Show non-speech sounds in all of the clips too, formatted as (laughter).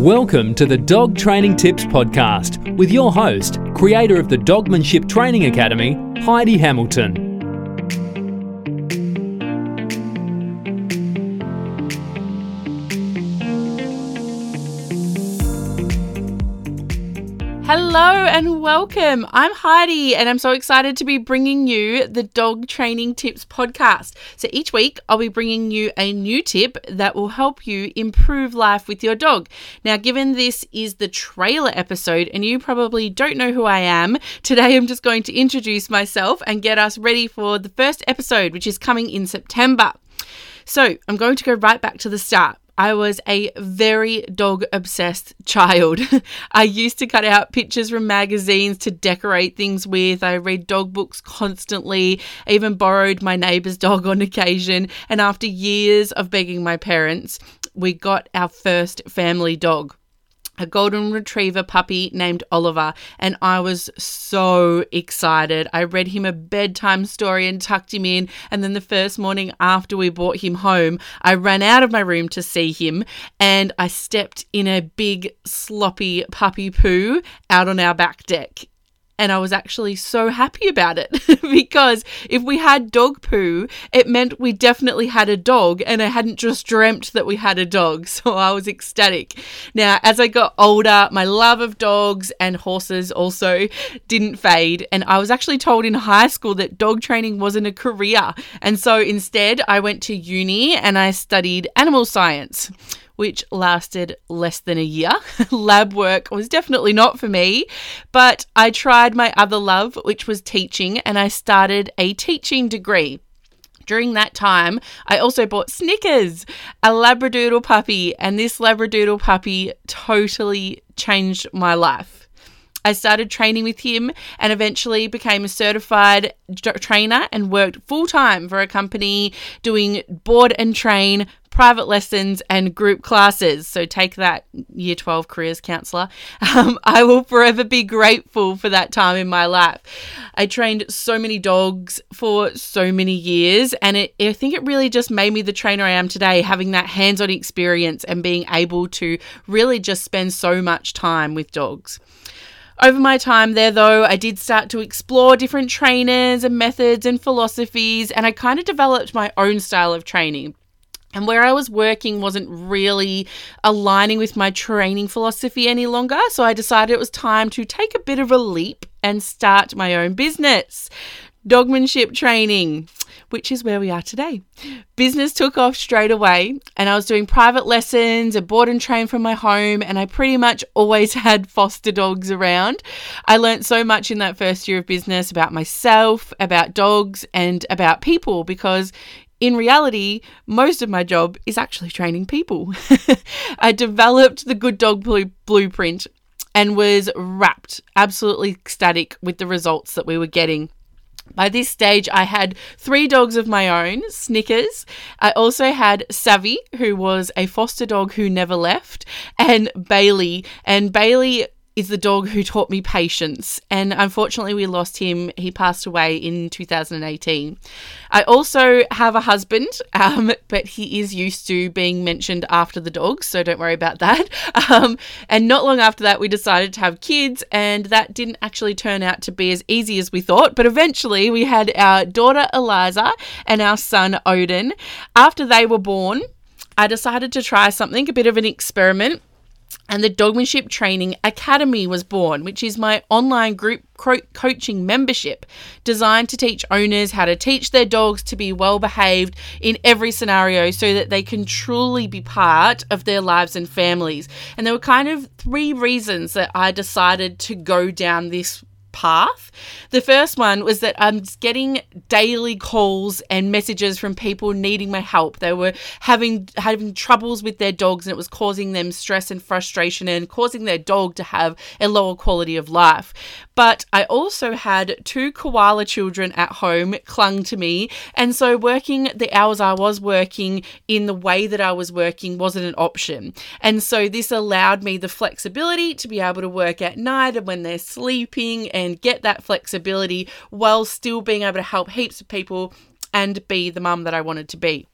Welcome to the Dog Training Tips Podcast with your host, creator of the Dogmanship Training Academy, Heidi Hamilton. Hello and welcome. I'm Heidi, and I'm so excited to be bringing you the Dog Training Tips podcast. So each week, I'll be bringing you a new tip that will help you improve life with your dog. Now, given this is the trailer episode, and you probably don't know who I am, today I'm just going to introduce myself and get us ready for the first episode, which is coming in September. So, I'm going to go right back to the start. I was a very dog obsessed child. (laughs) I used to cut out pictures from magazines to decorate things with. I read dog books constantly. Even borrowed my neighbour's dog on occasion. And after years of begging my parents, we got our first family dog a golden retriever puppy named Oliver, and I was so excited. I read him a bedtime story and tucked him in. And then the first morning after we brought him home, I ran out of my room to see him and I stepped in a big, sloppy puppy poo out on our back deck and I was actually so happy about it (laughs) because if we had dog poo, it meant we definitely had a dog and I hadn't just dreamt that we had a dog. (laughs) So I was ecstatic. Now, as I got older, my love of dogs and horses also didn't fade. And I was actually told in high school that dog training wasn't a career. And so instead, I went to uni and I studied animal science which lasted less than a year. (laughs) Lab work was definitely not for me, but I tried my other love, which was teaching, and I started a teaching degree. During that time, I also bought Snickers, a Labradoodle puppy, and this Labradoodle puppy totally changed my life. I started training with him and eventually became a certified trainer and worked full time for a company doing board and train private lessons and group classes. So take that, year 12 careers counselor. (laughs) Um, I will forever be grateful for that time in my life. I trained so many dogs for so many years, and it, I think it really just made me the trainer I am today, having that hands on experience and being able to really just spend so much time with dogs. Over my time there, though, I did start to explore different trainers and methods and philosophies, and I kind of developed my own style of training. And where I was working wasn't really aligning with my training philosophy any longer. So I decided it was time to take a bit of a leap and start my own business. Dogmanship training, which is where we are today. Business took off straight away, and I was doing private lessons and board and train from my home, and I pretty much always (laughs) had foster dogs around. I learned so much in that first year of business about myself, about dogs, and about people because in reality, most of my job is actually training people. (laughs) I developed the Good Dog Blueprint and was rapt, absolutely ecstatic with the results that we were getting. By this stage, I had three dogs of my own, Snickers. I also had Savvy, who was a foster dog who never left, and Bailey. And Bailey is the dog who taught me patience. And unfortunately, we lost him. He passed away in 2018. I also have a husband, um, but he is used to being mentioned after the dogs, so don't worry about that. (laughs) Um, and not long after that, we decided to have kids, and that didn't actually turn out to be as easy as we thought. But eventually, we had our daughter Eliza and our son Odin. After they were born, I decided to try something, a bit of an experiment and the Dogmanship Training Academy was born, which is my online group coaching membership designed to teach owners how to teach their dogs to be well behaved in every scenario so that they can truly be part of their lives and families. And there were kind of three reasons that I decided to go down this path. The first one was that I'm getting daily calls and messages from people needing my help. They were having having troubles with their dogs and it was causing them stress and frustration and causing their dog to have a lower quality of life. But I also had two koala children at home clung to me, and so working the hours I was working in the way that I was working wasn't an option. And so this allowed me the flexibility to be able to work at night and when they're sleeping and get that flexibility while still being able to help heaps of people and be the mum that I wanted to be.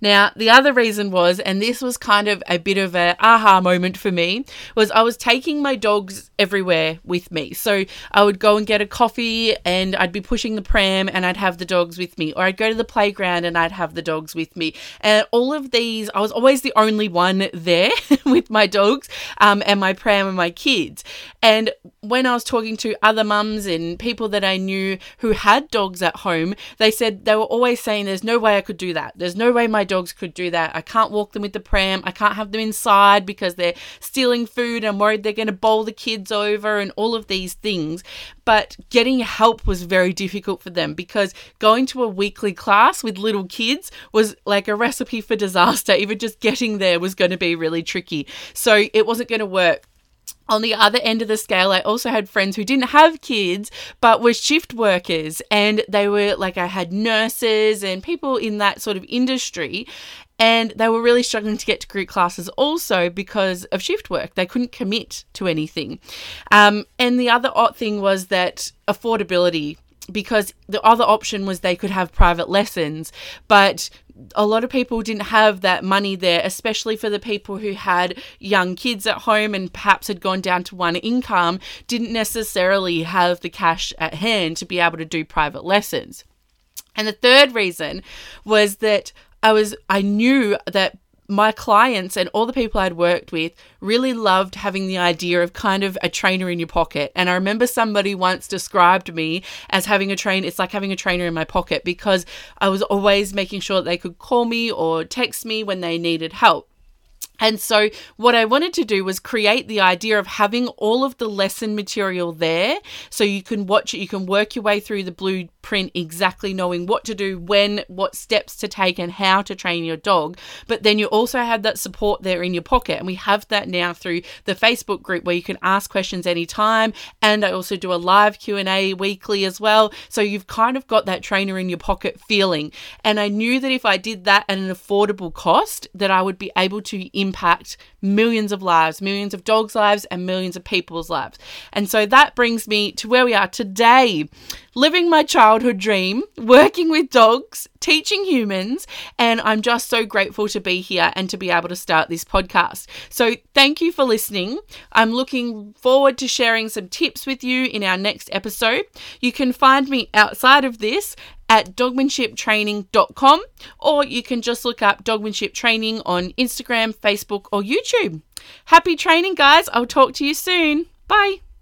Now, the other reason was, and this was kind of a bit of a aha moment for me, was I was taking my dogs everywhere with me. So I would go and get a coffee and I'd be pushing the pram and I'd have the dogs with me. Or I'd go to the playground and I'd have the dogs with me. And all of these, I was always the only one there (laughs) with my dogs um, and my pram and my kids. And when I was talking to other mums and people that I knew who had dogs at home, they said they were always saying, There's no way I could do that. There's no way my dogs could do that. I can't walk them with the pram. I can't have them inside because they're stealing food. I'm worried they're going to bowl the kids over and all of these things. But getting help was very difficult for them because going to a weekly class with little kids was like a recipe for disaster. (laughs) Even just getting there was going to be really tricky. So it wasn't going to work on the other end of the scale, I also had friends who didn't have kids but were shift workers, and they were like, I had nurses and people in that sort of industry, and they were really struggling to get to group classes also because of shift work. They couldn't commit to anything. Um, and the other odd thing was that affordability because the other option was they could have private lessons, but a lot of people didn't have that money there, especially for the people who had young kids at home and perhaps had gone down to one income, didn't necessarily have the cash at hand to be able to do private lessons. And the third reason was that I was I knew that my clients and all the people I'd worked with really loved having the idea of kind of a trainer in your pocket. And I remember somebody once described me as having a train, it's like having a trainer in my pocket because I was always making sure that they could call me or text me when they needed help. And so, what I wanted to do was create the idea of having all of the lesson material there so you can watch it, you can work your way through the blueprint exactly knowing what to do, when, what steps to take, and how to train your dog. But then you also have that support there in your pocket. And we have that now through the Facebook group where you can ask questions anytime. And I also do a live Q&A weekly as well. So you've kind of got that trainer in your pocket feeling. And I knew that if I did that at an affordable cost, that I would be able to impact millions of lives, millions of dogs' lives, and millions of people's lives. And so that brings me to where we are today living my childhood dream, working with dogs, teaching humans, and I'm just so grateful to be here and to be able to start this podcast. So, thank you for listening. I'm looking forward to sharing some tips with you in our next episode. You can find me outside of this at dogmanshiptraining.com or you can just look up dogmanship training on Instagram, Facebook, or YouTube. Happy training, guys. I'll talk to you soon. Bye.